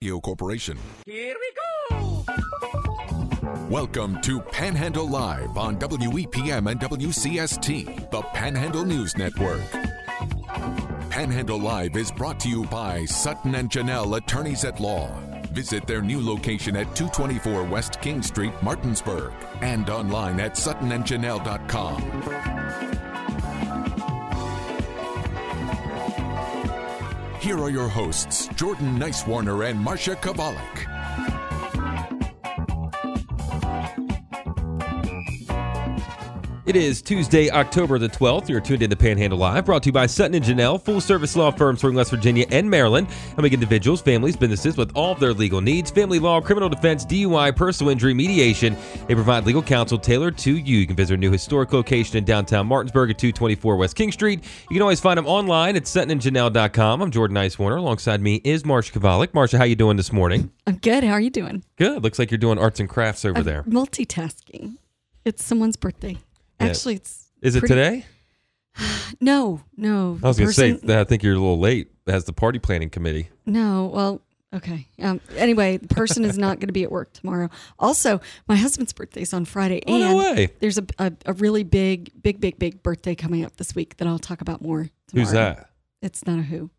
Corporation. Here we go. Welcome to Panhandle Live on WEPM and WCST, the Panhandle News Network. Panhandle Live is brought to you by Sutton and Janelle Attorneys at Law. Visit their new location at 224 West King Street, Martinsburg, and online at suttonandjanelle.com. Here are your hosts, Jordan Nicewarner and Marsha Chwalik. It is Tuesday, October the 12th. You're tuned in to Panhandle Live, brought to you by Sutton and Janelle, full service law firms serving West Virginia and Maryland, helping individuals, families, businesses with all of their legal needs family law, criminal defense, DUI, personal injury, mediation. They provide legal counsel tailored to you. You can visit our new historic location in downtown Martinsburg at 224 West King Street. You can always find them online at suttonandjanelle.com. I'm Jordan Nicewarner. Alongside me is Marsha Chwalik. Marsha, how you doing this morning? I'm good. How are you doing? Good. Looks like you're doing arts and crafts over I'm there. Multitasking. It's someone's birthday. Actually, it's Is it pretty- today? no, no. I was going to say, person- I think you're a little late as the party planning committee. no. Well, okay. Um. Anyway, the person is not going to be at work tomorrow. Also, my husband's birthday's on Friday, Oh, and no way. there's a, a a really big, big, big, big birthday coming up this week that I'll talk about more. Tomorrow. Who's that? It's not a who.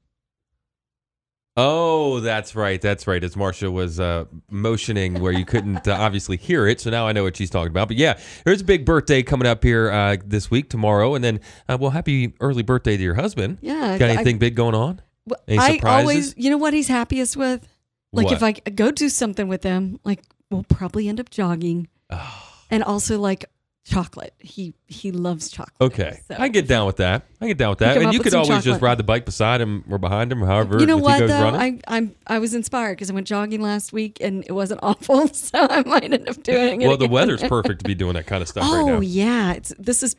Oh, that's right. That's right. As Marsha was uh, motioning where you couldn't uh, obviously hear it. So now I know what she's talking about. But yeah, there's a big birthday coming up here uh, this week, tomorrow. And then, uh, well, happy early birthday to your husband. Yeah. Got I- anything big going on? Well, Any I surprises? always, you know what he's happiest with? Like What? if I go do something with him, like we'll probably end up jogging, and also like chocolate. He he loves chocolate. Okay. So- I get down with that. I get down with that. And you could always just ride the bike beside him or behind him, however You know what though? running. I I'm I was inspired because I went jogging last week and it wasn't awful, so I might end up doing it. well, the weather's perfect to be doing that kind of stuff Oh right now. Oh yeah, it's this is.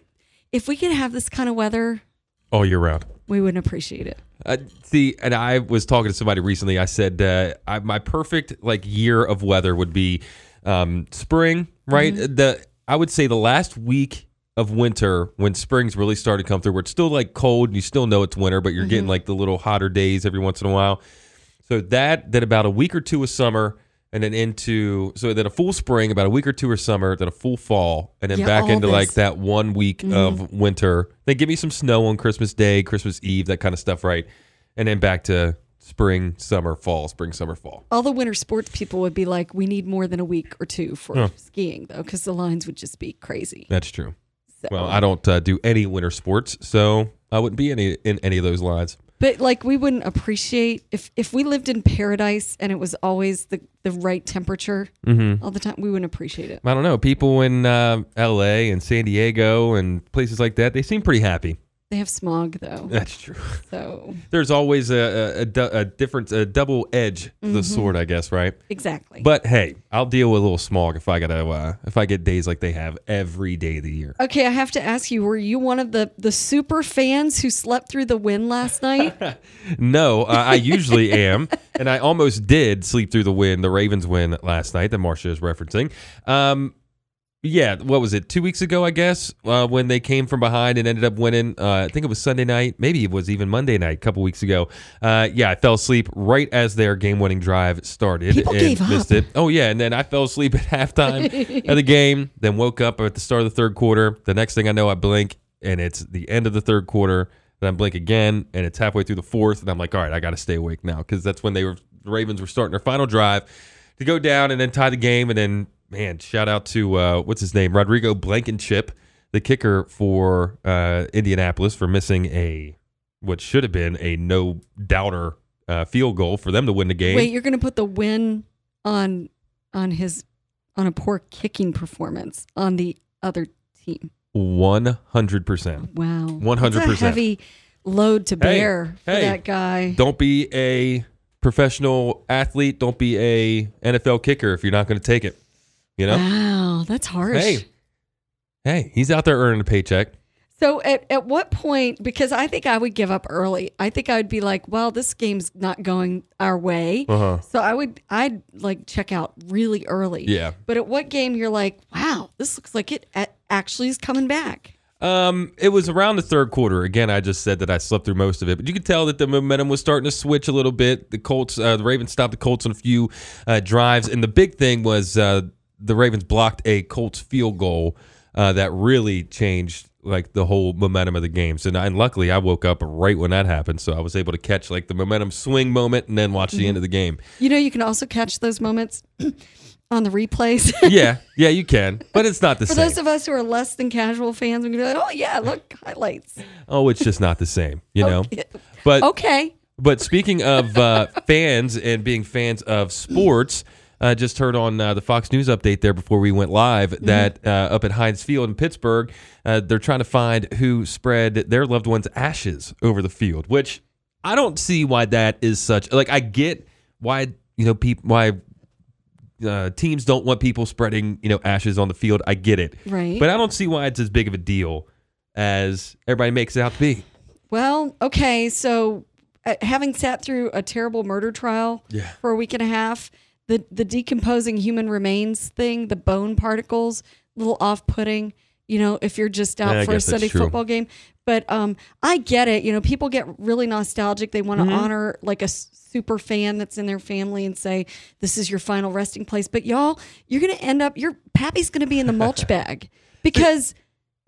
If we could have this kind of weather, All year round. we wouldn't appreciate it. Uh, see, and I was talking to somebody recently. I said uh, I, my perfect like year of weather would be um, spring, right? Mm-hmm. The I would say the last week of winter when spring's really started to come through, where it's still like cold and you still know it's winter, but you're Mm-hmm. getting like the little hotter days every once in a while. So that then about a week or two of summer, and then into so then a full spring, about a week or two of summer, then a full fall, and then Yeah, back into like this. Mm-hmm. that one week of winter. Then give me some snow on Christmas Day, Christmas Eve, that kind of stuff, right? And then back to spring, summer, fall, spring, summer, fall. All the winter sports people would be like, we need more than a week or two for skiing though, because the lines would just be crazy. That's true. So- Well, I don't uh, do any winter sports, so I wouldn't be any in any of those lines. But like we wouldn't appreciate if if we lived in paradise and it was always the the right temperature Mm-hmm. all the time, we wouldn't appreciate it. I don't know. People in uh, L.A. and San Diego and places like that, they seem pretty happy. They have smog though, That's true. so There's always a, a, a, a different, a double edge to the sword, I guess, right? exactly. But hey, I'll deal with a little smog if I gotta, uh, if I get days like they have every day of the year. okay, I have to ask you: Were you one of the the super fans who slept through the win last night? No, uh, I usually am, and I almost did sleep through the win, the Ravens win last night that Marsha is referencing. Um, yeah, what was it? Two weeks ago, I guess, uh, when they came from behind and ended up winning. Uh, I think it was Sunday night, maybe it was even Monday night, a couple weeks ago. Uh, yeah, I fell asleep right as their game-winning drive started People and gave missed up. it. Oh yeah, and then I fell asleep at halftime of the game. Then woke up at the start of the third quarter. The next thing I know, I blink and it's the end of the third quarter. Then I blink again and it's halfway through the fourth, and I'm like, all right, I got to stay awake now because that's when they were the Ravens were starting their final drive to go down and then tie the game. And then man, shout out to uh, what's his name, Rodrigo Blankenship, the kicker for uh, Indianapolis, for missing a what should have been a no doubter uh, field goal for them to win the game. Wait, you're going to put the win on on his on a poor kicking performance on the other team. One hundred percent. Wow, 100%. Heavy load to Hey, bear for hey. that guy. Don't be a professional athlete. Don't be a NFL kicker if you're not going to take it. You know. Wow, that's harsh. Hey, hey, he's out there earning a paycheck. So at, at what point, because I think I would give up early. I think I would be like, well, this game's not going our way. Uh-huh. So I would, I'd like check out really early. Yeah. But at what game you're like, wow, this looks like it actually is coming back. Um, it was around the third quarter. Again, I just said that I slept through most of it, but you could tell that the momentum was starting to switch a little bit. The Colts, uh, the Ravens stopped the Colts on a few uh, drives, and the big thing was uh, the Ravens blocked a Colts field goal uh, that really changed like the whole momentum of the game. So, and luckily, I woke up right when that happened, so I was able to catch like the momentum swing moment and then watch the end of the game. You know, you can also catch those moments on the replays. yeah, yeah, you can, but it's not the For same. For those of us who are less than casual fans, we can be like, oh, yeah, look, highlights. oh, it's just not the same, you know. But Okay. But speaking of uh, fans and being fans of sports, uh, just heard on uh, the Fox News update there before we went live that uh, up at Heinz Field in Pittsburgh, uh, they're trying to find who spread their loved ones' ashes over the field. Which I don't see why that is such. Like I get why you know people why. Uh, teams don't want people spreading, you know, ashes on the field. I get it, Right. But I don't see why it's as big of a deal as everybody makes it out to be. Well, okay. So, uh, having sat through a terrible murder trial Yeah. for a week and a half, the the decomposing human remains thing, the bone particles, a little off putting. You know, if you're just out Yeah, for a Sunday football game, but um, I get it. You know, people get really nostalgic. They want to Mm-hmm. honor like a super fan that's in their family and say this is your final resting place. But y'all, you're gonna end up. Your pappy's gonna be in the mulch bag because.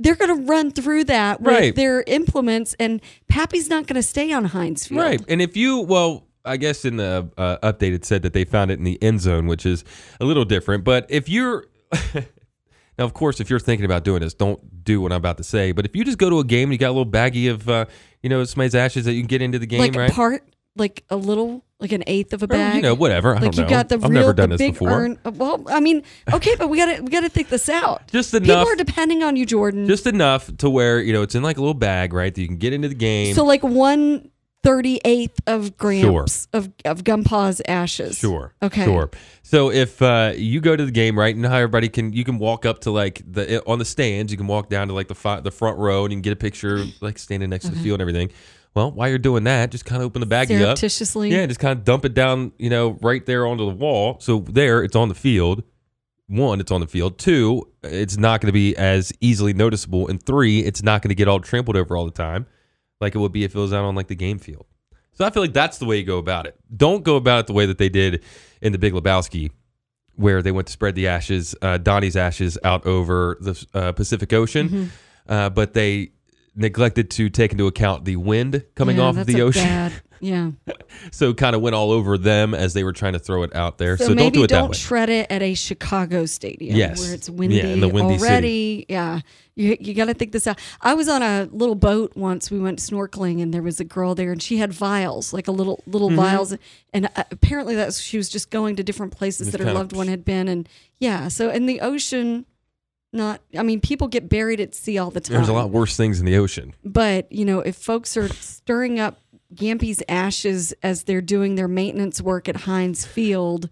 They're going to run through that with Right. their implements, and Pappy's not going to stay on Heinz Field. Right. And if you, well, I guess in the uh, update it said that they found it in the end zone, which is a little different. But if you're, now, of course, if you're thinking about doing this, don't do what I'm about to say. But if you just go to a game and you got a little baggie of, uh, you know, somebody's ashes that you can get into the game, like right? part, like a little, like an eighth of a Or, bag. you know, whatever. I like don't you know. got the I've real, never done the this big before. urn. Well, I mean, okay, but we got to we got to think this out. Just enough. People are depending on you, Jordan. Just enough to where, you know, it's in like a little bag, right? That you can get into the game. so like one thirty eighth of grams of of Gumpaw's ashes. Sure. Okay. Sure. So if uh, you go to the game, right, and how everybody can, you can walk up to like the on the stands. You can walk down to like the fi- the front row and you can get a picture, like standing next to the field and everything. Well, while you're doing that, just kind of open the baggie up. Surreptitiously. Yeah, just kind of dump it down, you know, right there onto the wall. So there, it's on the field. One, it's on the field. Two, it's not going to be as easily noticeable. And three, it's not going to get all trampled over all the time, like it would be if it was out on like the game field. So I feel like that's the way you go about it. Don't go about it the way that they did in the Big Lebowski, where they went to spread the ashes, uh, Donnie's ashes, out over the uh, Pacific Ocean, Mm-hmm. uh, but they neglected to take into account the wind coming Yeah, off of the ocean. Bad, yeah. So kind of went all over them as they were trying to throw it out there. So, So, don't do it that don't way. shred it at a Chicago stadium Yes. where it's Yeah, windy, in the windy city. already. Yeah. You, you got to think this out. I was on a little boat once. We went snorkeling and there was a girl there and she had vials, like a little little Mm-hmm. vials. And uh, apparently that's she was just going to different places that her loved one had been. And yeah, so in the ocean, not, I mean, people get buried at sea all the time. There's a lot worse things in the ocean. But, you know, if folks are stirring up Gampy's ashes as they're doing their maintenance work at Heinz Field,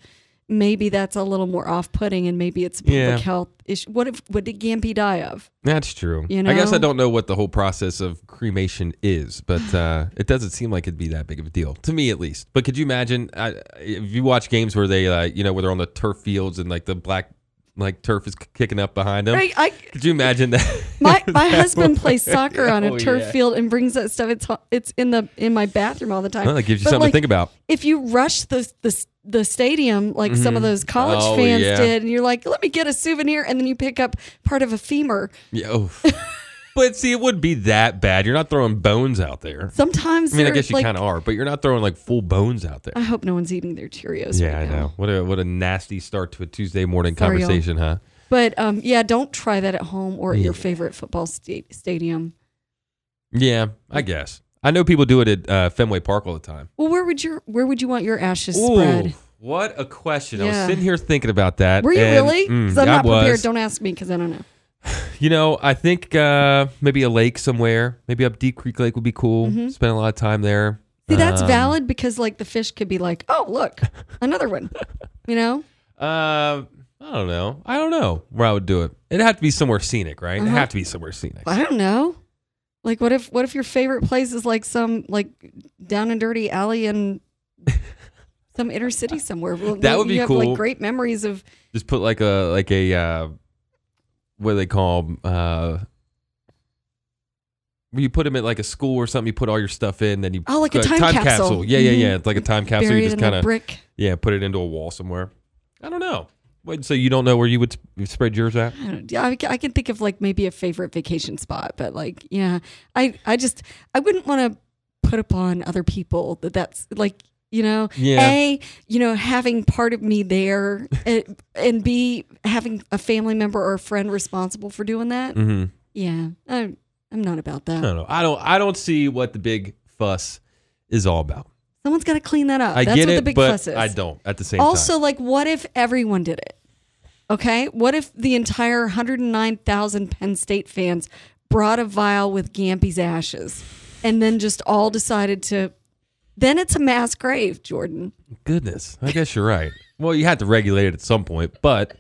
maybe that's a little more off putting and maybe it's a public Yeah. health issue. What if what did Gampy die of? That's true. You know? I guess I don't know what the whole process of cremation is, but uh, it doesn't seem like it'd be that big of a deal to me, at least. But could you imagine uh, if you watch games where they, uh, you know, where they're on the turf fields and like the black, like turf is kicking up behind them? I, I Could you imagine that? my my That husband plays soccer on a Oh, turf yeah. field and brings that stuff. It's it's in the in my bathroom all the time. Well, that gives you But, something like, to think about. If you rush the the the stadium like some of mm-hmm. those college Oh, fans yeah. did, and you're like, let me get a souvenir, and then you pick up part of a femur. Yeah. Oh. But see, it wouldn't be that bad. You're not throwing bones out there. Sometimes I mean, I guess you like, kind of are, but you're not throwing like full bones out there. I hope no one's eating their Cheerios. Yeah, right I now. know. What a what a nasty start to a Tuesday morning Sorry, y'all. conversation, huh? But um, yeah, don't try that at home or at your favorite football sta- stadium. Yeah, I guess. I know people do it at uh, Fenway Park all the time. Well, where would your where would you want your ashes spread? What a question! I was sitting here thinking about that. Were you and, really? mm, I'm I not prepared. was. Don't ask me because I don't know. You know, I think uh, maybe a lake somewhere, maybe up Deep Creek Lake would be cool. Spend a lot of time there. Mm-hmm. See, that's Um, valid because like the fish could be like, oh look, another one. You know? Uh, I don't know. I don't know where I would do it. It'd have to be somewhere scenic, right? It'd Uh-huh. have to be somewhere scenic. I don't know. Like what if what if your favorite place is like some like down and dirty alley in some inner city somewhere? Well, That would you be have cool. like great memories of Just put like a like a uh, what do they call 'em? uh, where you put them at like a school or something. You put all your stuff in, then you Oh, like a uh, time capsule. Yeah, yeah, Mhm. yeah. It's like a time capsule. Buried you just kind of brick. yeah, put it into a wall somewhere. I don't know. Wait, so you don't know where you would spread yours at? I, yeah, I, I can think of like maybe a favorite vacation spot, but like, yeah, I, I just, I wouldn't want to put upon other people that that's like, you know, Yeah. a, you know, having part of me there, and, and b, having a family member or a friend responsible for doing that. Mm-hmm. Yeah, I'm, I'm not about that. I don't know. I don't. I don't see what the big fuss is all about. Someone's got to clean that up. I that's get what it, the big fuss is. I don't. At the same time. also, time, like, what if everyone did it? Okay. What if the entire 109,000 Penn State fans brought a vial with Gampy's ashes and then just all decided to. Then it's a mass grave, Jordan. goodness, I guess you're right. Well, you had to regulate it at some point, but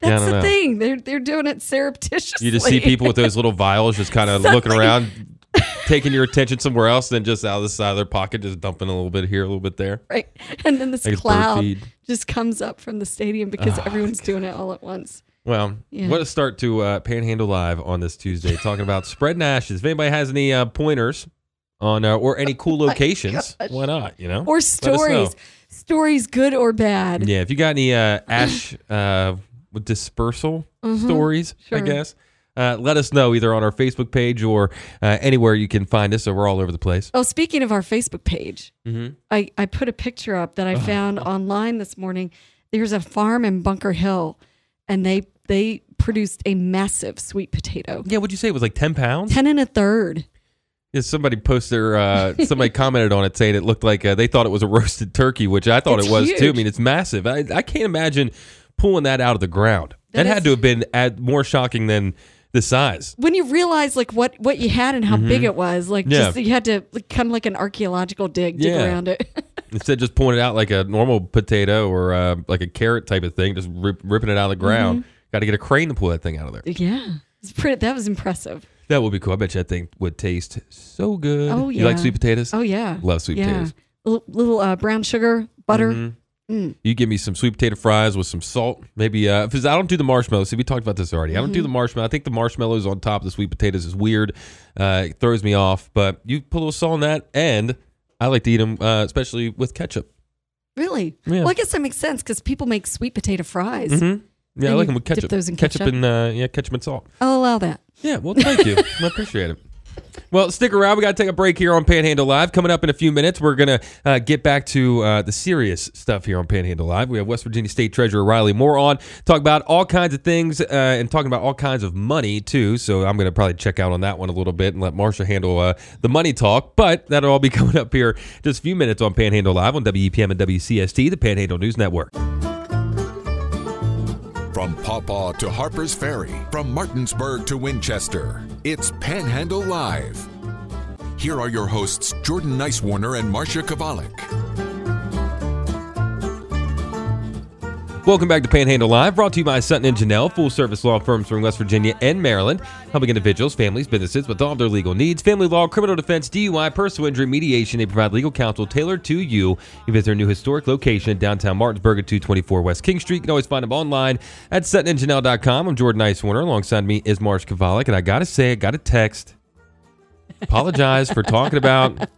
That's don't the know. thing. They're they're doing it surreptitiously. you just see people with those little vials just kind of looking around, taking your attention somewhere else, then just out of the side of their pocket, just dumping a little bit here, a little bit there. right, and then this Like cloud just comes up from the stadium because Oh, everyone's doing it all at once. Well, Yeah. what a start to uh, Panhandle Live on this Tuesday, talking about spreading ashes. If anybody has any uh, pointers on uh, or any cool locations, gosh. why not? You know, Or know. stories, stories good or bad. Yeah, if you got any uh, ash uh, dispersal stories, I Mm-hmm. sure. guess, uh, let us know either on our Facebook page or uh, anywhere you can find us. So we're all over the place. Oh, speaking of our Facebook page, Mm-hmm. I, I put a picture up that I found online this morning. There's a farm in Bunker Hill, and they they produced a massive sweet potato, Yeah, What'd you say it was like ten pounds? ten and a third. Yeah, somebody posted, their, uh, somebody commented on it saying it looked like uh, they thought it was a roasted turkey, which I thought It's it was too. I mean, it's massive. I, I can't imagine pulling that out of the ground. That, That had to have been at, more shocking than the size. When you realize like what what you had and how big it was, like Mm-hmm. Yeah. just you had to like, kind of like an archaeological dig dig Yeah. around it. Instead just pulling it out like a normal potato or uh, like a carrot type of thing, just rip, ripping it out of the ground. Mm-hmm. Got to get a crane to pull that thing out of there. yeah, it's pretty. That was impressive. That would be cool. I bet you that thing would taste so good. Oh yeah. You like sweet potatoes? Oh yeah, Love sweet yeah. potatoes. Little, little uh, brown sugar, butter. Mhm. Mm. You give me some sweet potato fries with some salt. Maybe uh, because I don't do the marshmallows. See, we talked about this already. I don't Mm-hmm. do the marshmallow. I think the marshmallows on top of the sweet potatoes is weird. Uh, it throws me off. But you put a little salt on that, and I like to eat them, uh, especially with ketchup. Really? Yeah. Well, I guess that makes sense because people make sweet potato fries. Mm-hmm. Yeah, I like them with dip ketchup. those in ketchup, ketchup? and uh, yeah, ketchup and salt. I'll allow that. Yeah, well, thank you. I appreciate it. Well, stick around. We got to take a break here on Panhandle Live. Coming up in a few minutes, we're going to uh, get back to uh, the serious stuff here on Panhandle Live. We have West Virginia State Treasurer Riley Moore on, talk about all kinds of things uh, and talking about all kinds of money, too. So I'm going to probably check out on that one a little bit and let Marsha handle uh, the money talk. But that'll all be coming up here just a few minutes on Panhandle Live on WEPM and WCST, the Panhandle News Network. From Pawpaw to Harper's Ferry, from Martinsburg to Winchester, it's Panhandle Live. Here are your hosts, Jordan Nicewarner and Marsha Chwalik. Welcome back to Panhandle Live, brought to you by Sutton and Janelle, full service law firms from West Virginia and Maryland, helping individuals, families, businesses with all of their legal needs, family law, criminal defense, DUI, personal injury, mediation. They provide legal counsel tailored to you. You visit their new historic location in downtown Martinsburg at 224 West King Street. You can always find them online at suttonandjanelle.com. I'm Jordan Nicewarner. Alongside me is Marsh Chwalik, and I got to say, I got a text. Apologize for talking about,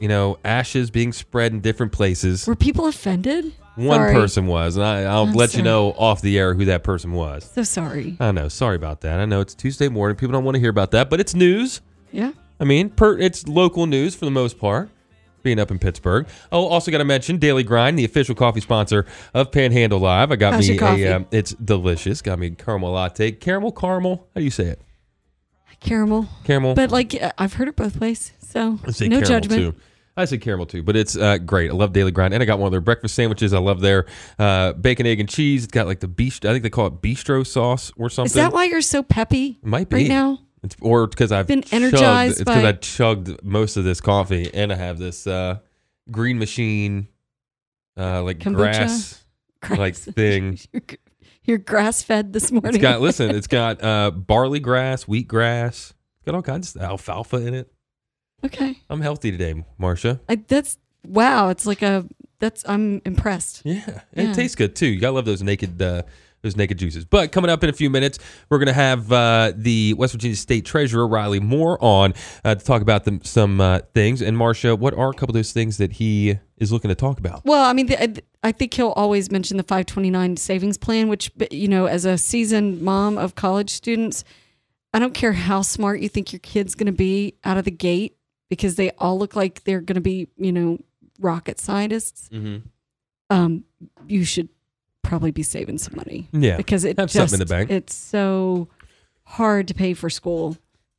you know, ashes being spread in different places. Were people offended? One Sorry. person was, and I, I'll I'm let you know off the air who that person was. So sorry. I know. Sorry about that. I know it's Tuesday morning. People don't want to hear about that, but it's news. Yeah. I mean, per, it's local news for the most part, being up in Pittsburgh. Oh, also got to mention Daily Grind, the official coffee sponsor of Panhandle Live. I got How's me a. Um, it's delicious. Got me a caramel latte. Caramel, caramel. How do you say it? Caramel. Caramel. But like I've heard it both ways. So no judgment. too. I say caramel too, but it's uh, great. I love Daily Grind, and I got one of their breakfast sandwiches. I love their uh, bacon, egg, and cheese. It's got like the bistro. I think they call it bistro sauce or something. Is that why you're so peppy Might be right now? It's or because I've Been chugged- energized It's because by- I chugged most of this coffee, and I have this uh, green machine, uh, like Kombucha? grass like thing. You're, you're grass fed this morning. It's got listen. It's got uh, barley grass, wheat grass. It's got all kinds of alfalfa in it. Okay. I'm healthy today, Marsha. I, that's wow. It's like a that's I'm impressed. Yeah, and Yeah. it tastes good too. You gotta love those naked, uh, those naked juices. But coming up in a few minutes, we're going to have uh, the West Virginia State Treasurer Riley Moore on uh, to talk about them, some uh, things. And Marsha, what are a couple of those things that he is looking to talk about? Well, I mean, the, I think he'll always mention the 529 savings plan, which, you know, as a seasoned mom of college students, I don't care how smart you think your kid's going to be out of the gate because they all look like they're going to be, you know, rocket scientists. Mm-hmm. Um, you should probably be saving some money. Yeah, because it have just something in the bank. it's so hard to pay for school.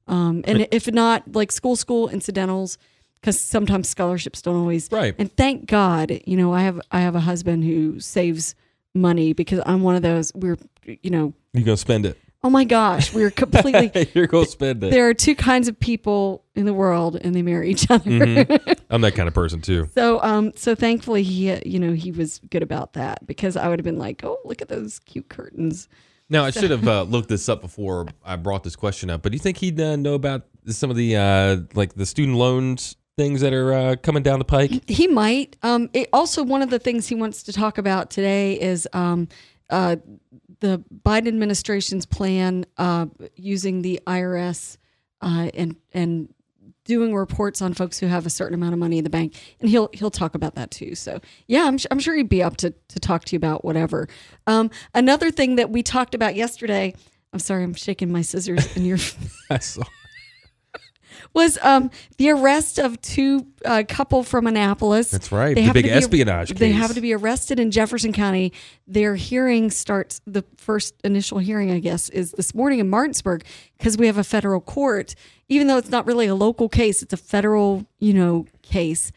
Um, and if not, like school, school incidentals, because sometimes scholarships don't always. Right. And thank God, you know, I have I have a husband who saves money because I'm one of those. We're, you know, You're going to spend it. Oh my gosh, we're completely. You're going to spend it. there are two kinds of people in the world, and they marry each other. Mm-hmm. I'm that kind of person too. So, um, so thankfully he, you know, he was good about that because I would have been like, oh, look at those cute curtains. Now, I should have uh, looked this up before I brought this question up, but do you think he'd uh, know about some of the uh, like the student loans things that are uh, coming down the pike? He might. Um, it, also, one of the things he wants to talk about today is um, uh, the Biden administration's plan uh, using the IRS uh, and and doing reports on folks who have a certain amount of money in the bank, and he'll he'll talk about that too. So yeah, I'm I'm sure he'd be up to to talk to you about whatever. Um, another thing that we talked about yesterday. I'm sorry, I'm shaking my scissors in your. I saw. Was um, the arrest of two uh, couple from Annapolis. That's right, They the big to be- espionage They case. happen to be arrested in Jefferson County. Their hearing starts. The first initial hearing, I guess, is this morning in Martinsburg because we have a federal court. Even though it's not really a local case, it's a federal, you know, case.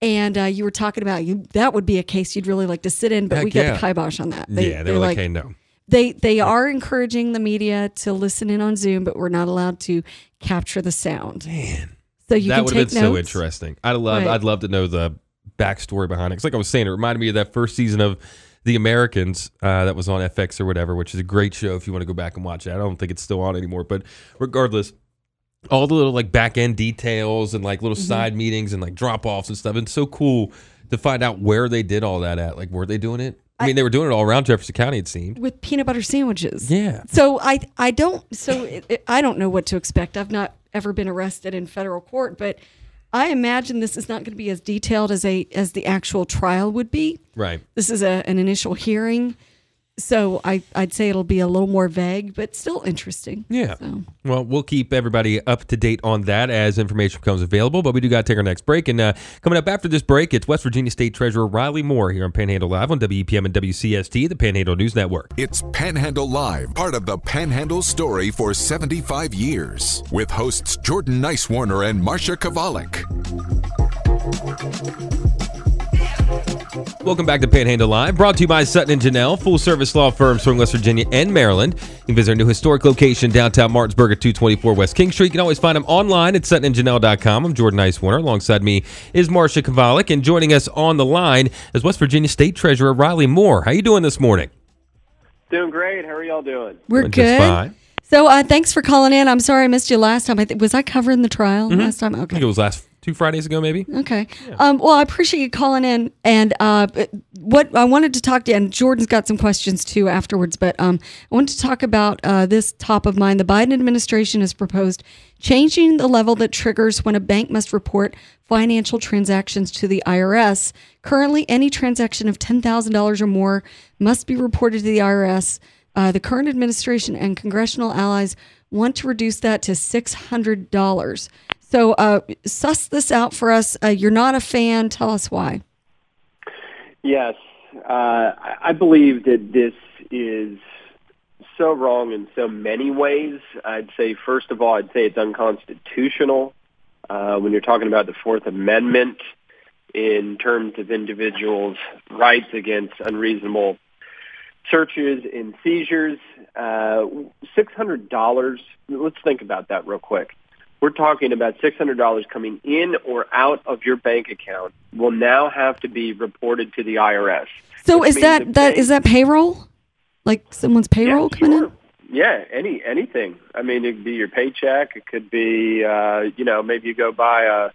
And uh, you were talking about you that would be a case you'd really like to sit in, but Heck we got yeah. the kibosh on that. yeah, they were like, hey, no. they they are encouraging the media to listen in on Zoom, but we're not allowed to capture the sound. Man, So you that would have been so interesting. I'd love, Right. I'd love to know the backstory behind it. Because like I was saying, it reminded me of that first season of The Americans uh, that was on FX or whatever, which is a great show if you want to go back and watch it. I don't think it's still on anymore, but regardless. All the little like back end details and like little Mm-hmm. side meetings and like drop offs and stuff. It's so cool to find out where they did all that at. Like, were they doing it? I mean, they were doing it all around Jefferson County, it seemed. with peanut butter sandwiches. Yeah. So I I don't so it, it- I don't know what to expect. I've not ever been arrested in federal court, but I imagine this is not going to be as detailed as a as the actual trial would be. Right. This is a, an initial hearing, so I I'd say it'll be a little more vague, but still interesting. Yeah. So. Well, we'll keep everybody up to date on that as information becomes available. But we do got to take our next break. And uh, coming up after this break, it's West Virginia State Treasurer Riley Moore here on Panhandle Live on WEPM and WCST, the Panhandle News Network. It's Panhandle Live, part of the Panhandle story for 75 years, with hosts Jordan Nicewarner and Marsha Chwalik. Welcome back to Panhandle Live, brought to you by Sutton and Janelle, full service law firm serving West Virginia and Maryland. You can visit our new historic location downtown Martinsburg at 224 West King Street. You can always find them online at suttonandjanelle.com. I'm Jordan Nicewarner. Alongside me is Marsha Chwalik, and joining us on the line is West Virginia State Treasurer Riley Moore. How you doing this morning? Doing great. How are y'all doing? We're Doing just good. fine. So uh, thanks for calling in. I'm sorry I missed you last time. I th- was I covering the trial last time? I think it was last two Fridays ago, maybe. Okay. Um, well, I appreciate you calling in. And uh, what I wanted to talk to, and Jordan's got some questions too afterwards, but um, I wanted to talk about uh, this top of mind. The Biden administration has proposed changing the level that triggers when a bank must report financial transactions to the IRS. Currently, any transaction of $10,000 or more must be reported to the IRS. Uh, the current administration and congressional allies want to reduce that to $600. So, uh, suss this out for us. Uh, you're not a fan. Tell us why. Yes, uh, I believe that this is so wrong in so many ways. I'd say, first of all, I'd say it's unconstitutional uh, when you're talking about the Fourth Amendment in terms of individuals' rights against unreasonable searches and seizures. Uh, $600, let's think about that real quick. We're talking about $600 coming in or out of your bank account will now have to be reported to the IRS. So, is that that is that payroll? Like someone's payroll yeah, coming sure. in? Yeah, any anything. I mean, it could be your paycheck. It could be, uh, you know, maybe you go buy a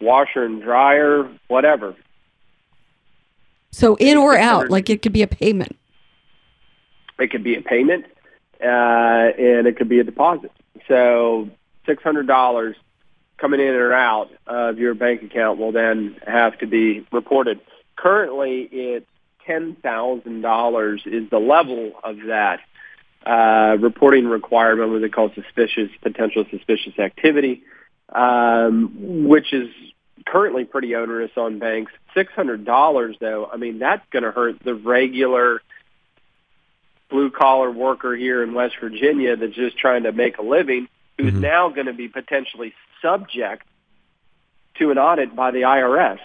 washer and dryer, whatever. So, in or out? Like it could be a payment. It could be a payment, uh, and it could be a deposit. So six hundred dollars coming in or out of your bank account will then have to be reported. Currently, it's ten thousand dollars is the level of that uh, reporting requirement, what they call suspicious potential suspicious activity, um, which is currently pretty onerous on banks. Six hundred dollars, though, I mean that's going to hurt the regular blue collar worker here in West Virginia that's just trying to make a living, who's Mhm. now going to be potentially subject to an audit by the IRS.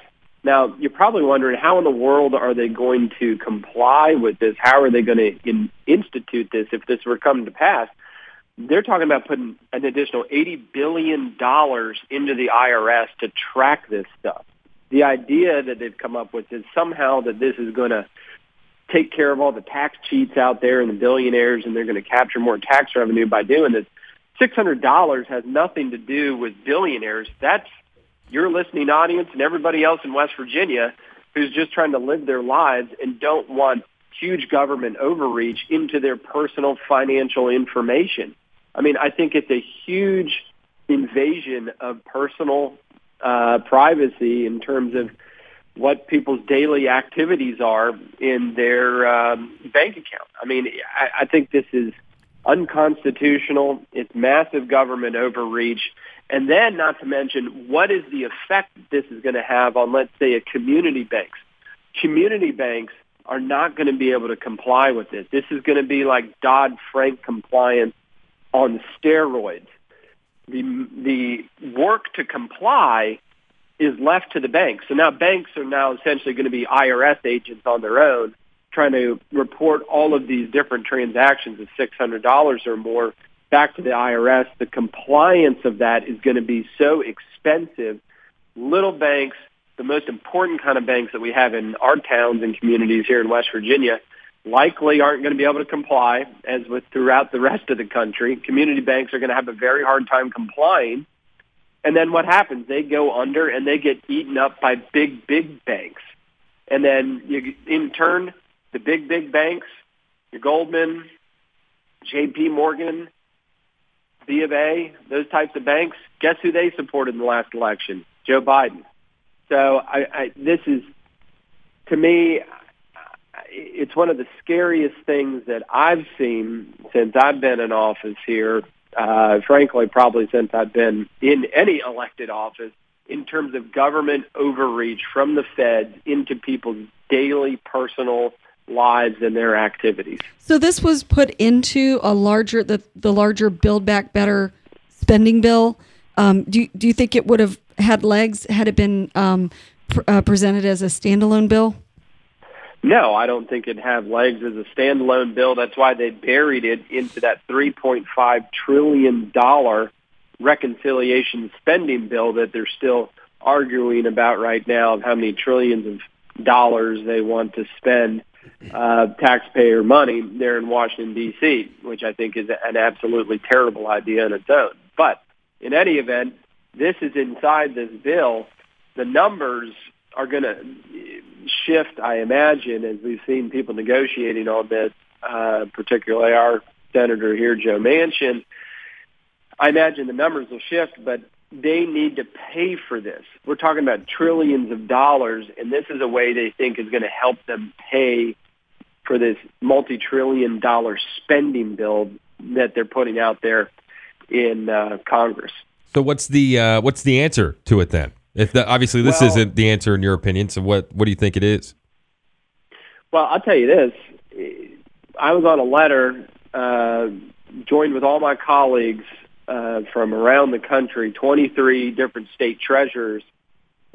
Now, you're probably wondering how in the world are they going to comply with this? How are they going to in, institute this if this were come to pass? They're talking about putting an additional $80 billion into the IRS to track this stuff. The idea that they've come up with is somehow that this is going to take care of all the tax cheats out there and the billionaires and they're going to capture more tax revenue by doing this. $600 has nothing to do with billionaires. That's your listening audience and everybody else in West Virginia who's just trying to live their lives and don't want huge government overreach into their personal financial information. I mean, I think it's a huge invasion of personal uh, privacy in terms of what people's daily activities are in their um, bank account. I mean, I, I think this is unconstitutional. It's massive government overreach. And then, not to mention, what is the effect this is going to have on, let's say, a community banks? Community banks are not going to be able to comply with this. This is going to be like Dodd-Frank compliance on steroids. The, the work to comply is left to the banks. So now banks are now essentially going to be IRS agents on their own trying to report all of these different transactions of $600 or more back to the IRS. The compliance of that is going to be so expensive. Little banks, the most important kind of banks that we have in our towns and communities here in West Virginia, likely aren't going to be able to comply as with throughout the rest of the country. Community banks are going to have a very hard time complying. And then what happens? They go under and they get eaten up by big, big banks. And then you, in turn, the big, big banks, your Goldman, J.P. Morgan, B of A, those types of banks, guess who they supported in the last election? Joe Biden. So I, I, this is, to me, it's one of the scariest things that I've seen since I've been in office here. Uh, frankly, probably since I've been in any elected office in terms of government overreach from the Fed into people's daily personal lives and their activities. So this was put into a larger the the larger Build Back Better spending bill. Um, do you- do you think it would have had legs had it been um, pr- uh, presented as a standalone bill? No, I don't think it'd have legs as a standalone bill. That's why they buried it into that $3.5 trillion reconciliation spending bill that they're still arguing about right now of how many trillions of dollars they want to spend uh, taxpayer money there in Washington, D.C., which I think is an absolutely terrible idea in its own. But in any event, this is inside this bill. The numbers are going to shift, I imagine, as we've seen people negotiating on this, uh, particularly our senator here, Joe Manchin. I imagine the numbers will shift, but they need to pay for this. We're talking about trillions of dollars, and this is a way they think is going to help them pay for this multi-trillion dollar spending bill that they're putting out there in uh, Congress. So what's the uh, what's the answer to it then? If the, obviously this Well- isn't the answer in your opinion, so what what do you think it is? Well, I'll tell you this. I was on a letter uh, joined with all my colleagues uh, from around the country, 23 different state treasurers.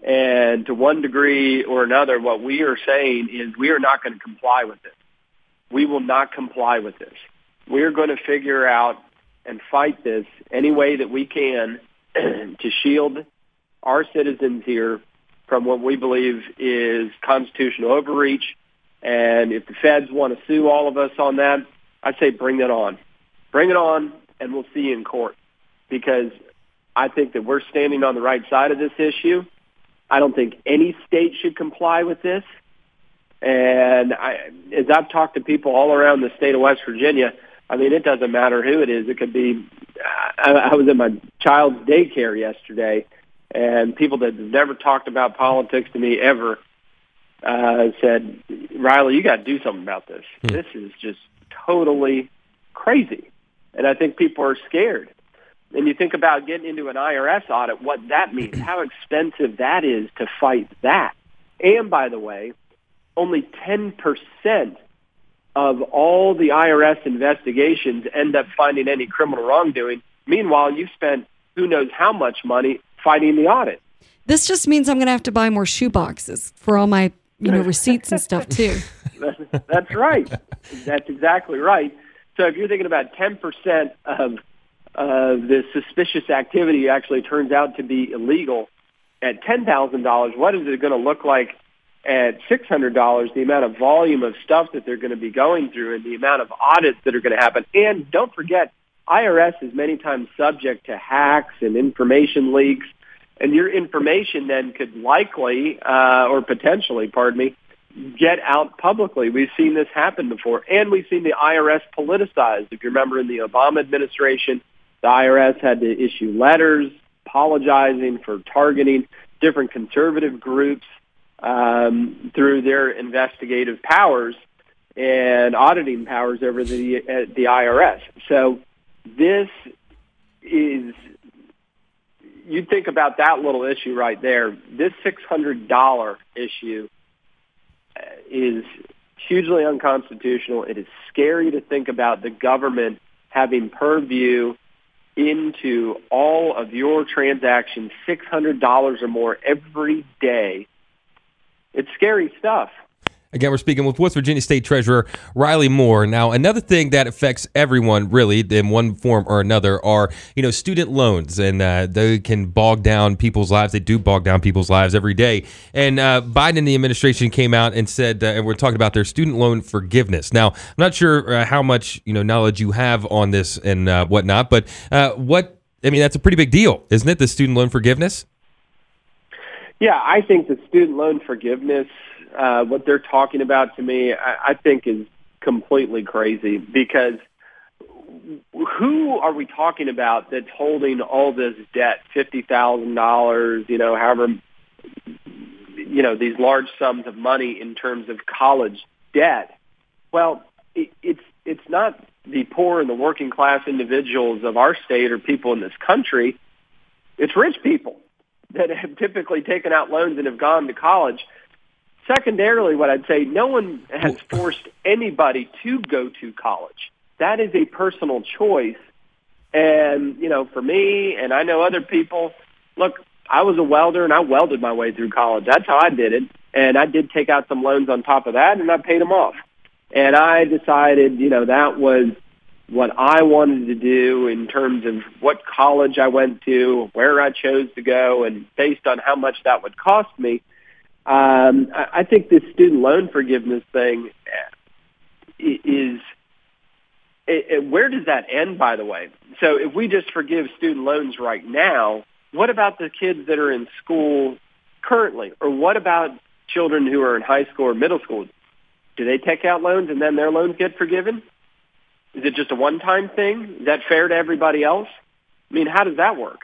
And to one degree or another, what we are saying is we are not going to comply with this. We will not comply with this. We're going to figure out and fight this any way that we can to shield our citizens here from what we believe is constitutional overreach. And if the feds want to sue all of us on that, I'd say bring that on. Bring it on, and we'll see you in court. Because I think that we're standing on the right side of this issue. I don't think any state should comply with this. And I, as I've talked to people all around the state of West Virginia, I mean, it doesn't matter who it is. It could be. I, I was at my child's daycare yesterday, and people that have never talked about politics to me ever uh, said, "Riley, you got to do something about this. Hmm. This is just totally crazy." And I think people are scared. And you think about getting into an IRS audit, what that means, how expensive that is to fight that. And by the way, only 10% of all the IRS investigations end up finding any criminal wrongdoing. Meanwhile, you've spent who knows how much money fighting the audit. This just means I'm going to have to buy more shoe boxes for all my, you know, receipts and stuff too. That's, that's right. That's exactly right. So if you're thinking about 10% of uh, the suspicious activity actually turns out to be illegal at $10,000, what is it going to look like at $600, the amount of volume of stuff that they're going to be going through and the amount of audits that are going to happen. And don't forget, IRS is many times subject to hacks and information leaks, and your information then could likely, uh, or potentially, pardon me, get out publicly. We've seen this happen before, and we've seen the IRS politicized. If you remember in the Obama administration, the IRS had to issue letters apologizing for targeting different conservative groups um, through their investigative powers and auditing powers over the uh, the IRS. So this is you think about that little issue right there. This six hundred dollar issue uh, is hugely unconstitutional. It is scary to think about the government having purview into all of your transactions, six hundred dollars or more every day. It's scary stuff. Again, we're speaking with West Virginia State Treasurer Riley Moore. Now, another thing that affects everyone really in one form or another are, you know, student loans, and uh, they can bog down people's lives. They do bog down people's lives every day. And uh, Biden and the administration came out and said, uh, and we're talking about their student loan forgiveness. Now, I'm not sure uh, how much you know knowledge you have on this and uh, whatnot, but uh, what I mean, that's a pretty big deal, isn't it? The student loan forgiveness. Yeah, I think the student loan forgiveness, uh, what they're talking about to me, I, I think is completely crazy because who are we talking about that's holding all this debt, fifty thousand dollars, you know, however, you know, these large sums of money in terms of college debt? Well, it, it's it's not the poor and the working class individuals of our state or people in this country. It's rich people that have typically taken out loans and have gone to college. Secondarily, what I'd say, no one has forced anybody to go to college. That is a personal choice. And, you know, for me, and I know other people, look, I was a welder and I welded my way through college. That's how I did it. And I did take out some loans on top of that and I paid them off. And I decided, you know, that was what I wanted to do in terms of what college I went to, where I chose to go, and based on how much that would cost me, um, I, I think this student loan forgiveness thing is. It, it, where does that end, by the way? So if we just forgive student loans right now, what about the kids that are in school currently? Or what about children who are in high school or middle school? Do they take out loans and then their loans get forgiven? Is it just a one-time thing? Is that fair to everybody else? I mean, how does that work?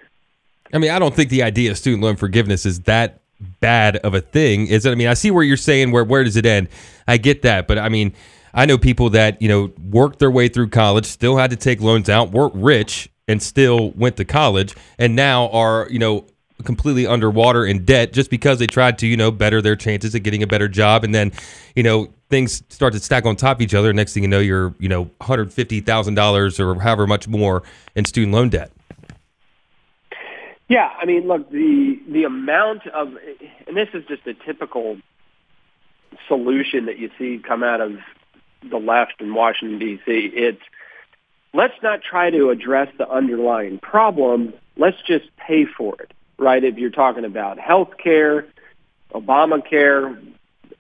I mean, I don't think the idea of student loan forgiveness is that bad of a thing, is it? I mean, I see where you're saying where where does it end? I get that, but I mean, I know people that you know worked their way through college, still had to take loans out, weren't rich, and still went to college, and now are you know completely underwater in debt just because they tried to you know better their chances of getting a better job, and then you know things start to stack on top of each other. Next thing you know, you're you know hundred fifty thousand dollars or however much more in student loan debt. Yeah, I mean, look, the the amount of, and this is just a typical solution that you see come out of the left in Washington D.C. It's let's not try to address the underlying problem. Let's just pay for it, right? If you're talking about health care, Obamacare,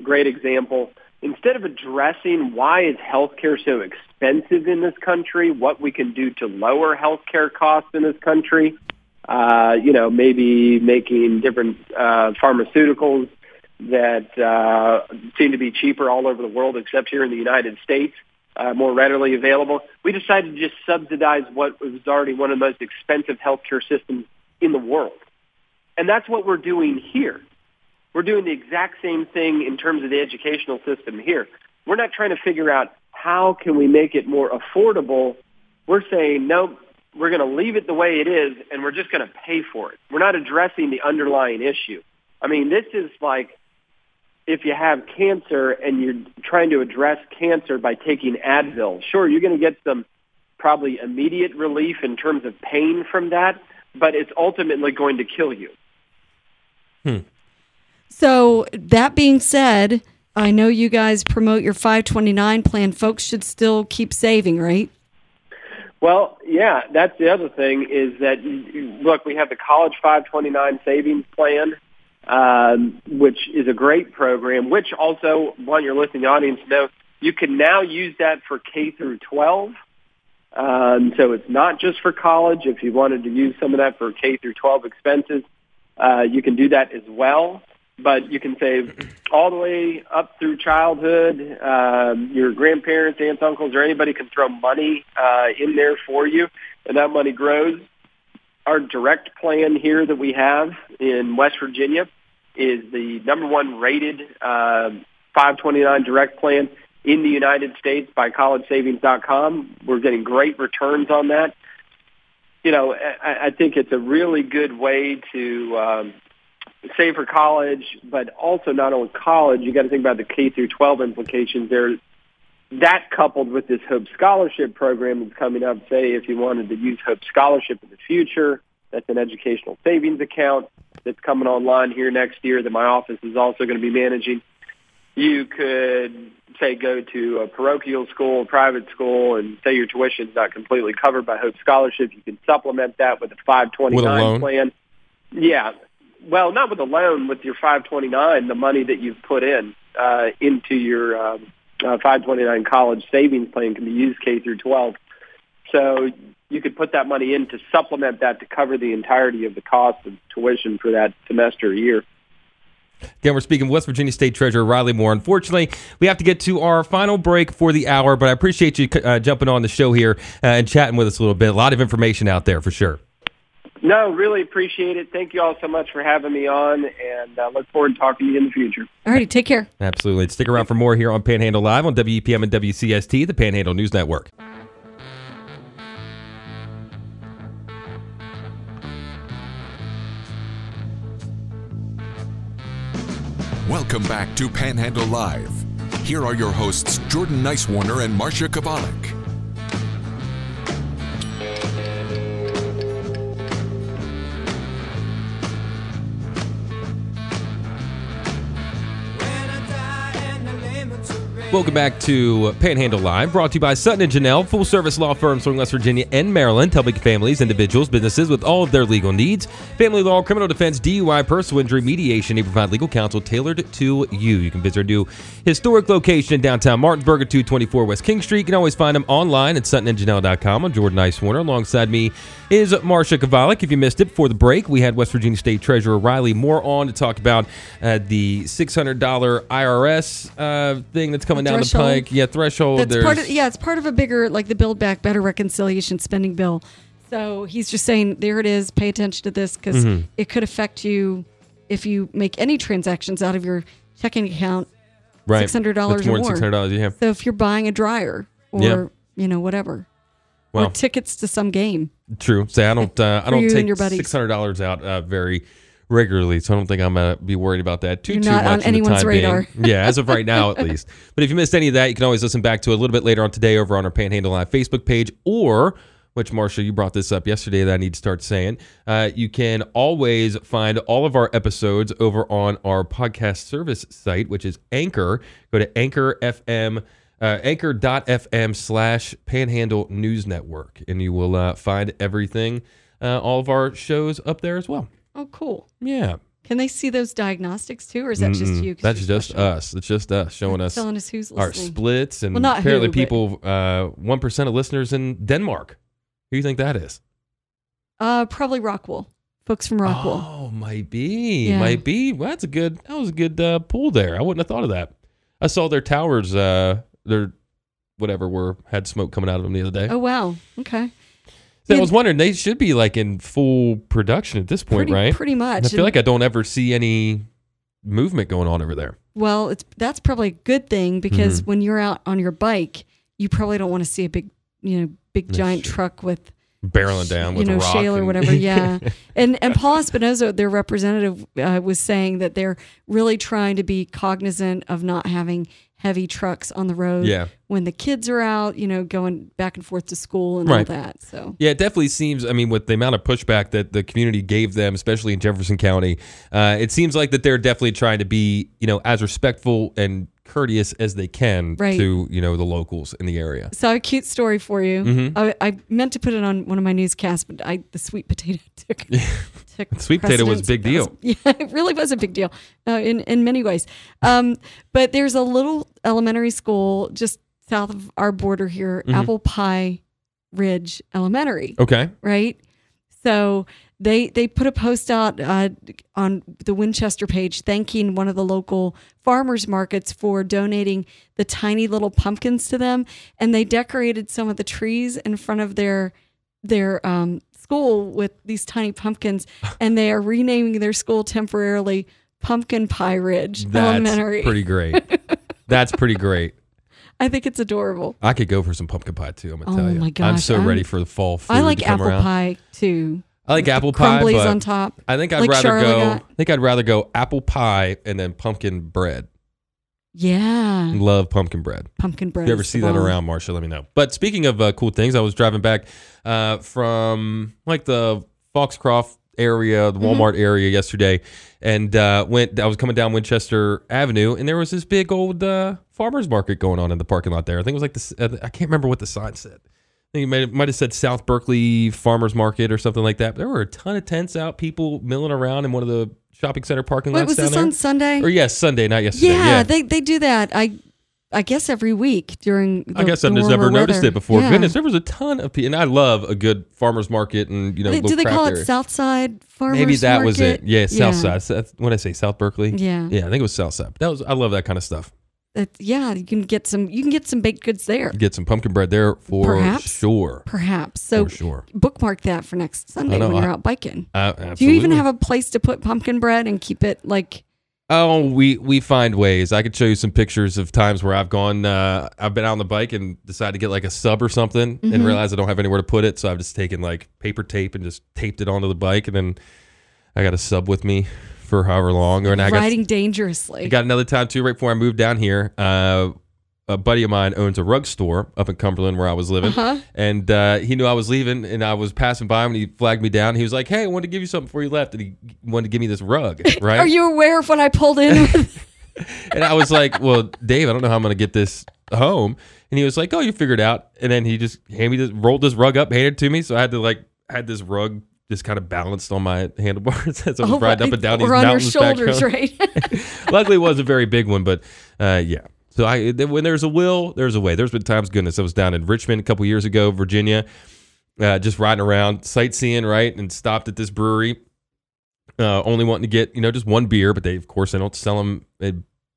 great example. Instead of addressing why is healthcare so expensive in this country, what we can do to lower healthcare costs in this country, uh, you know, maybe making different uh, pharmaceuticals that uh, seem to be cheaper all over the world except here in the United States, uh, more readily available. We decided to just subsidize what was already one of the most expensive healthcare systems in the world. And that's what we're doing here. We're doing the exact same thing in terms of the educational system here. We're not trying to figure out how can we make it more affordable. We're saying, no, we're going to leave it the way it is and we're just going to pay for it. We're not addressing the underlying issue. I mean, this is like if you have cancer and you're trying to address cancer by taking Advil. Sure, you're going to get some probably immediate relief in terms of pain from that, but it's ultimately going to kill you. Hmm. So that being said, I know you guys promote your 529 plan. Folks should still keep saving, right? Well, yeah, that's the other thing is that look, we have the College 529 savings plan, um, which is a great program. Which also, want your listening audience to know, you can now use that for K through 12. Um, so it's not just for college. If you wanted to use some of that for K through 12 expenses, uh, you can do that as well but you can save all the way up through childhood. Um, your grandparents, aunts, uncles, or anybody can throw money uh, in there for you, and that money grows. Our direct plan here that we have in West Virginia is the number one rated uh, 529 direct plan in the United States by collegesavings.com. We're getting great returns on that. You know, I, I think it's a really good way to um, save for college, but also not only college, you got to think about the K through 12 implications there. That coupled with this Hope Scholarship program that's coming up, say if you wanted to use Hope Scholarship in the future, that's an educational savings account that's coming online here next year that my office is also going to be managing. You could say go to a parochial school, a private school, and say your tuition is not completely covered by Hope Scholarship. You can supplement that with a 529 with a plan. Yeah, well, not with a loan, with your 529, the money that you've put in uh, into your um, uh, 529 college savings plan can be used K through 12. So you could put that money in to supplement that to cover the entirety of the cost of tuition for that semester or year. Again, we're speaking with West Virginia State Treasurer Riley Moore. Unfortunately, we have to get to our final break for the hour, but I appreciate you uh, jumping on the show here uh, and chatting with us a little bit. A lot of information out there for sure. No, really appreciate it. Thank you all so much for having me on, and uh, look forward to talking to you in the future. All righty, take care. Absolutely. Stick around for more here on Panhandle Live on WEPM and WCST, the Panhandle News Network. Welcome back to Panhandle Live. Here are your hosts, Jordan Nicewarner and Marsha Chwalik. Welcome back to Panhandle Live, brought to you by Sutton and Janelle, full service law firm serving West Virginia and Maryland, helping families, individuals, businesses with all of their legal needs. Family law, criminal defense, DUI, personal injury, mediation. They provide legal counsel tailored to you. You can visit our new historic location in downtown Martinsburg at 224 West King Street. You can always find them online at suttonandjanelle.com. I'm Jordan Nicewarner. Alongside me is Marsha Chwalik. If you missed it before the break, we had West Virginia State Treasurer Riley Moore on to talk about uh, the $600 IRS uh, thing that's coming down the pike. Yeah, threshold. That's part of yeah, it's part of a bigger like the Build Back Better reconciliation spending bill. So he's just saying there it is. Pay attention to this because Mm-hmm. it could affect you if you make any transactions out of your checking account. right. $600 That's or more more. than $600, yeah. So if you're buying a dryer or Yeah. you know whatever, Well, or tickets to some game, True. Say I don't. Uh, I don't take your six hundred dollars out uh, very regularly, so I don't think I'm gonna be worried about that too You're too not much. on anyone's radar. Being. Yeah, as of right now, at least. But if you missed any of that, you can always listen back to it a little bit later on today over on our Panhandle Live Facebook page, or which Marsha, you brought this up yesterday that I need to start saying. Uh, you can always find all of our episodes over on our podcast service site, which is Anchor. Go to Anchor FM uh, anchor.fm slash panhandle news network and you will uh, find everything uh, all of our shows up there as well oh cool. yeah Can they see those diagnostics too, or is that just Mm-mm. you? that's just special? us it's just us showing us telling us who's listening. our splits and Well, not apparently who, but- people uh, 1% of listeners in denmark who do you think that is Uh, probably Rockwool folks from Rockwool. Oh, might be, Yeah. might be. Well, that's a good. That was a good uh, pull there. I wouldn't have thought of that. I saw their towers. Uh, their whatever were had smoke coming out of them the other day. Oh, wow. Okay. So I was wondering they should be like in full production at this point, Pretty, right? pretty much. And I feel And- like I don't ever see any movement going on over there. Well, it's that's probably a good thing because Mm-hmm. when you're out on your bike, you probably don't want to see a big, you know, big giant truck with Barreling down you with know a rock shale or whatever. Yeah, and and Paul Espinoza, their representative, uh, was saying that they're really trying to be cognizant of not having heavy trucks on the road Yeah. when the kids are out, you know, going back and forth to school and all that. So Yeah, it definitely seems. I mean, with the amount of pushback that the community gave them, especially in Jefferson County, uh, it seems like that they're definitely trying to be, you know, as respectful and courteous as they can Right. to, you know, the locals in the area. So a cute story for you. Mm-hmm. I, I meant to put it on one of my newscasts, but I the sweet potato took. took Sweet potato was a big That was- deal. yeah, it really was a big deal uh, in in many ways. Um, but there's a little elementary school just south of our border here, Mm-hmm. Apple Pie Ridge Elementary Okay. right? So they they put a post out uh, on the Winchester page thanking one of the local farmers markets for donating the tiny little pumpkins to them, and they decorated some of the trees in front of their their um, school with these tiny pumpkins, and they are renaming their school temporarily Pumpkin Pie Ridge That's Elementary. pretty great. That's pretty great. I think it's adorable. I could go for some pumpkin pie too. I'm gonna Oh tell you. my gosh, I'm so I'm- ready for the fall food I like apple around. pie too. I like apple pie, crumblies on top. I think I'd like rather Charlotte go. got. I think I'd rather go apple pie and then pumpkin bread. Yeah, Love pumpkin bread. pumpkin bread. If you ever see that bomb. around, Marsha, let me know. But speaking of uh, cool things, I was driving back uh, from like the Foxcroft area, the Mm-hmm. Walmart area yesterday, and uh, went. I was coming down Winchester Avenue, and there was this big old uh, farmers market going on in the parking lot there. I think it was like this. Uh, I can't remember what the sign said. I think it might, might have said South Berkeley Farmers Market or something like that. But there were a ton of tents out, people milling around in one of the shopping center parking Wait, lots was down this there. on Sunday? or yes, Sunday, not yesterday. yeah, yeah. they they do that. I I guess every week during. The, I guess I've just never noticed it before. Yeah. Goodness, there was a ton of people, and I love a good farmers market and you know. They- do they call it. Southside Farmers Maybe that was it. Market? Yeah, South Side. That's I say, South Berkeley. Yeah. yeah, I think it was Southside. That was. I love that kind of stuff. That- yeah, you can get some. You can get some baked goods there, Get some pumpkin bread there for Perhaps. sure. perhaps. So for sure. bookmark that for next Sunday know, when you're I- out biking. Uh, Do you even have a place to put pumpkin bread and keep it like? Oh, we we find ways. I could show you some pictures of times where I've gone. Uh, I've been out on the bike and decided to get like a sub or something, Mm-hmm. and realized I don't have anywhere to put it. So I've just taken like paper tape and just taped it onto the bike, and then I got a sub with me for however long. Or and I got riding dangerously. I got another time too, right before I moved down here. Uh, a buddy of mine owns a rug store up in Cumberland where I was living, Uh-huh. and uh, he knew I was leaving, and I was passing by him, and he flagged me down. He was like, "Hey, I wanted to give you something before you left," and he wanted to give me this rug, right? Are you aware of what I pulled in? and I was like, "Well, Dave, I don't know how I'm going to get this home." And he was like, "Oh, you figured it out." And then he just handed me this, rolled this rug up, handed it to me. So I had to like had this rug just kind of balanced on my handlebars as I was Oh, riding up and down these or on your mountains shoulders, right? Luckily, it was a very big one, but uh, yeah. So I when there's a will, there's a way. There's been times, goodness, I was down in Richmond a couple years ago, Virginia, uh, just riding around, sightseeing, right, and stopped at this brewery, uh, only wanting to get you know just one beer, but they of course they don't sell them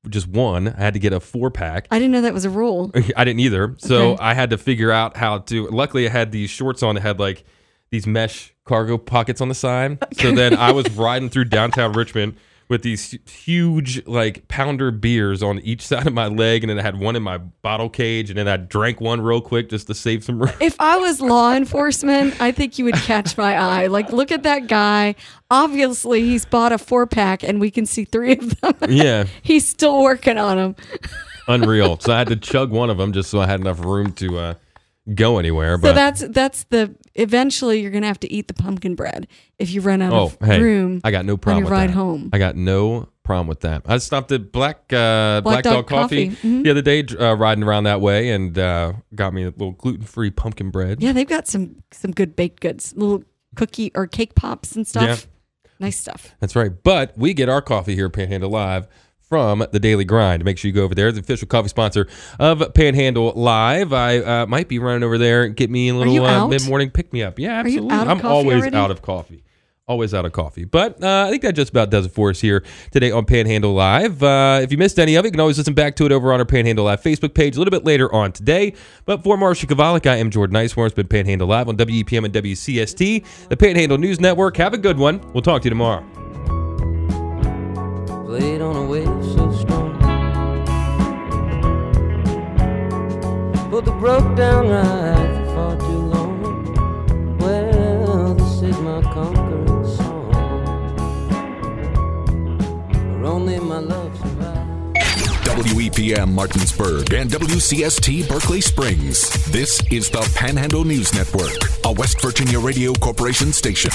just one. I had to get a four pack. I didn't know that was a rule. I didn't either. So Okay. I had to figure out how to. Luckily, I had these shorts on that had like these mesh cargo pockets on the side. So then I was riding through downtown Richmond with these huge like pounder beers on each side of my leg, and then I had one in my bottle cage, and then I drank one real quick just to save some room. If I was law enforcement, I think you would catch my eye. Like, look at that guy. Obviously, he's bought a four pack, and we can see three of them. yeah, he's still working on them. unreal. So I had to chug one of them just so I had enough room to uh, go anywhere. So But that's that's the. Eventually, you're gonna have to eat the pumpkin bread if you run out Oh, of hey, room. I got no problem your with ride that. home. I got no problem with that. I stopped at Black uh, Black, Dog, Dog Coffee, Coffee. Mhm. the other day, uh, riding around that way, and uh, got me a little gluten free pumpkin bread. yeah, they've got some some good baked goods, little cookie or cake pops and stuff. Yeah. Nice stuff. That's right. But we get our coffee here at Panhandle Live from the Daily Grind. Make sure you go over there. The official coffee sponsor of Panhandle Live. I uh, might be running over there and get me a little uh, mid morning pick me up. Yeah, absolutely. I'm always already? out of coffee. always out of coffee. But uh, I think that just about does it for us here today on Panhandle Live. Uh, if you missed any of it, you can always listen back to it over on our Panhandle Live Facebook page a little bit later on today. But for Marsha Chwalik, I am Jordan Nicewarner. It's been Panhandle Live on WEPM and WCST, the Panhandle News Network. Have a good one. We'll talk to you tomorrow. Played on a wave so strong. But the broke down ride for far too long. Well, this is my conquering song. Where only my love. WEPM Martinsburg and WCST Berkeley Springs. This is the Panhandle News Network, a West Virginia Radio Corporation station.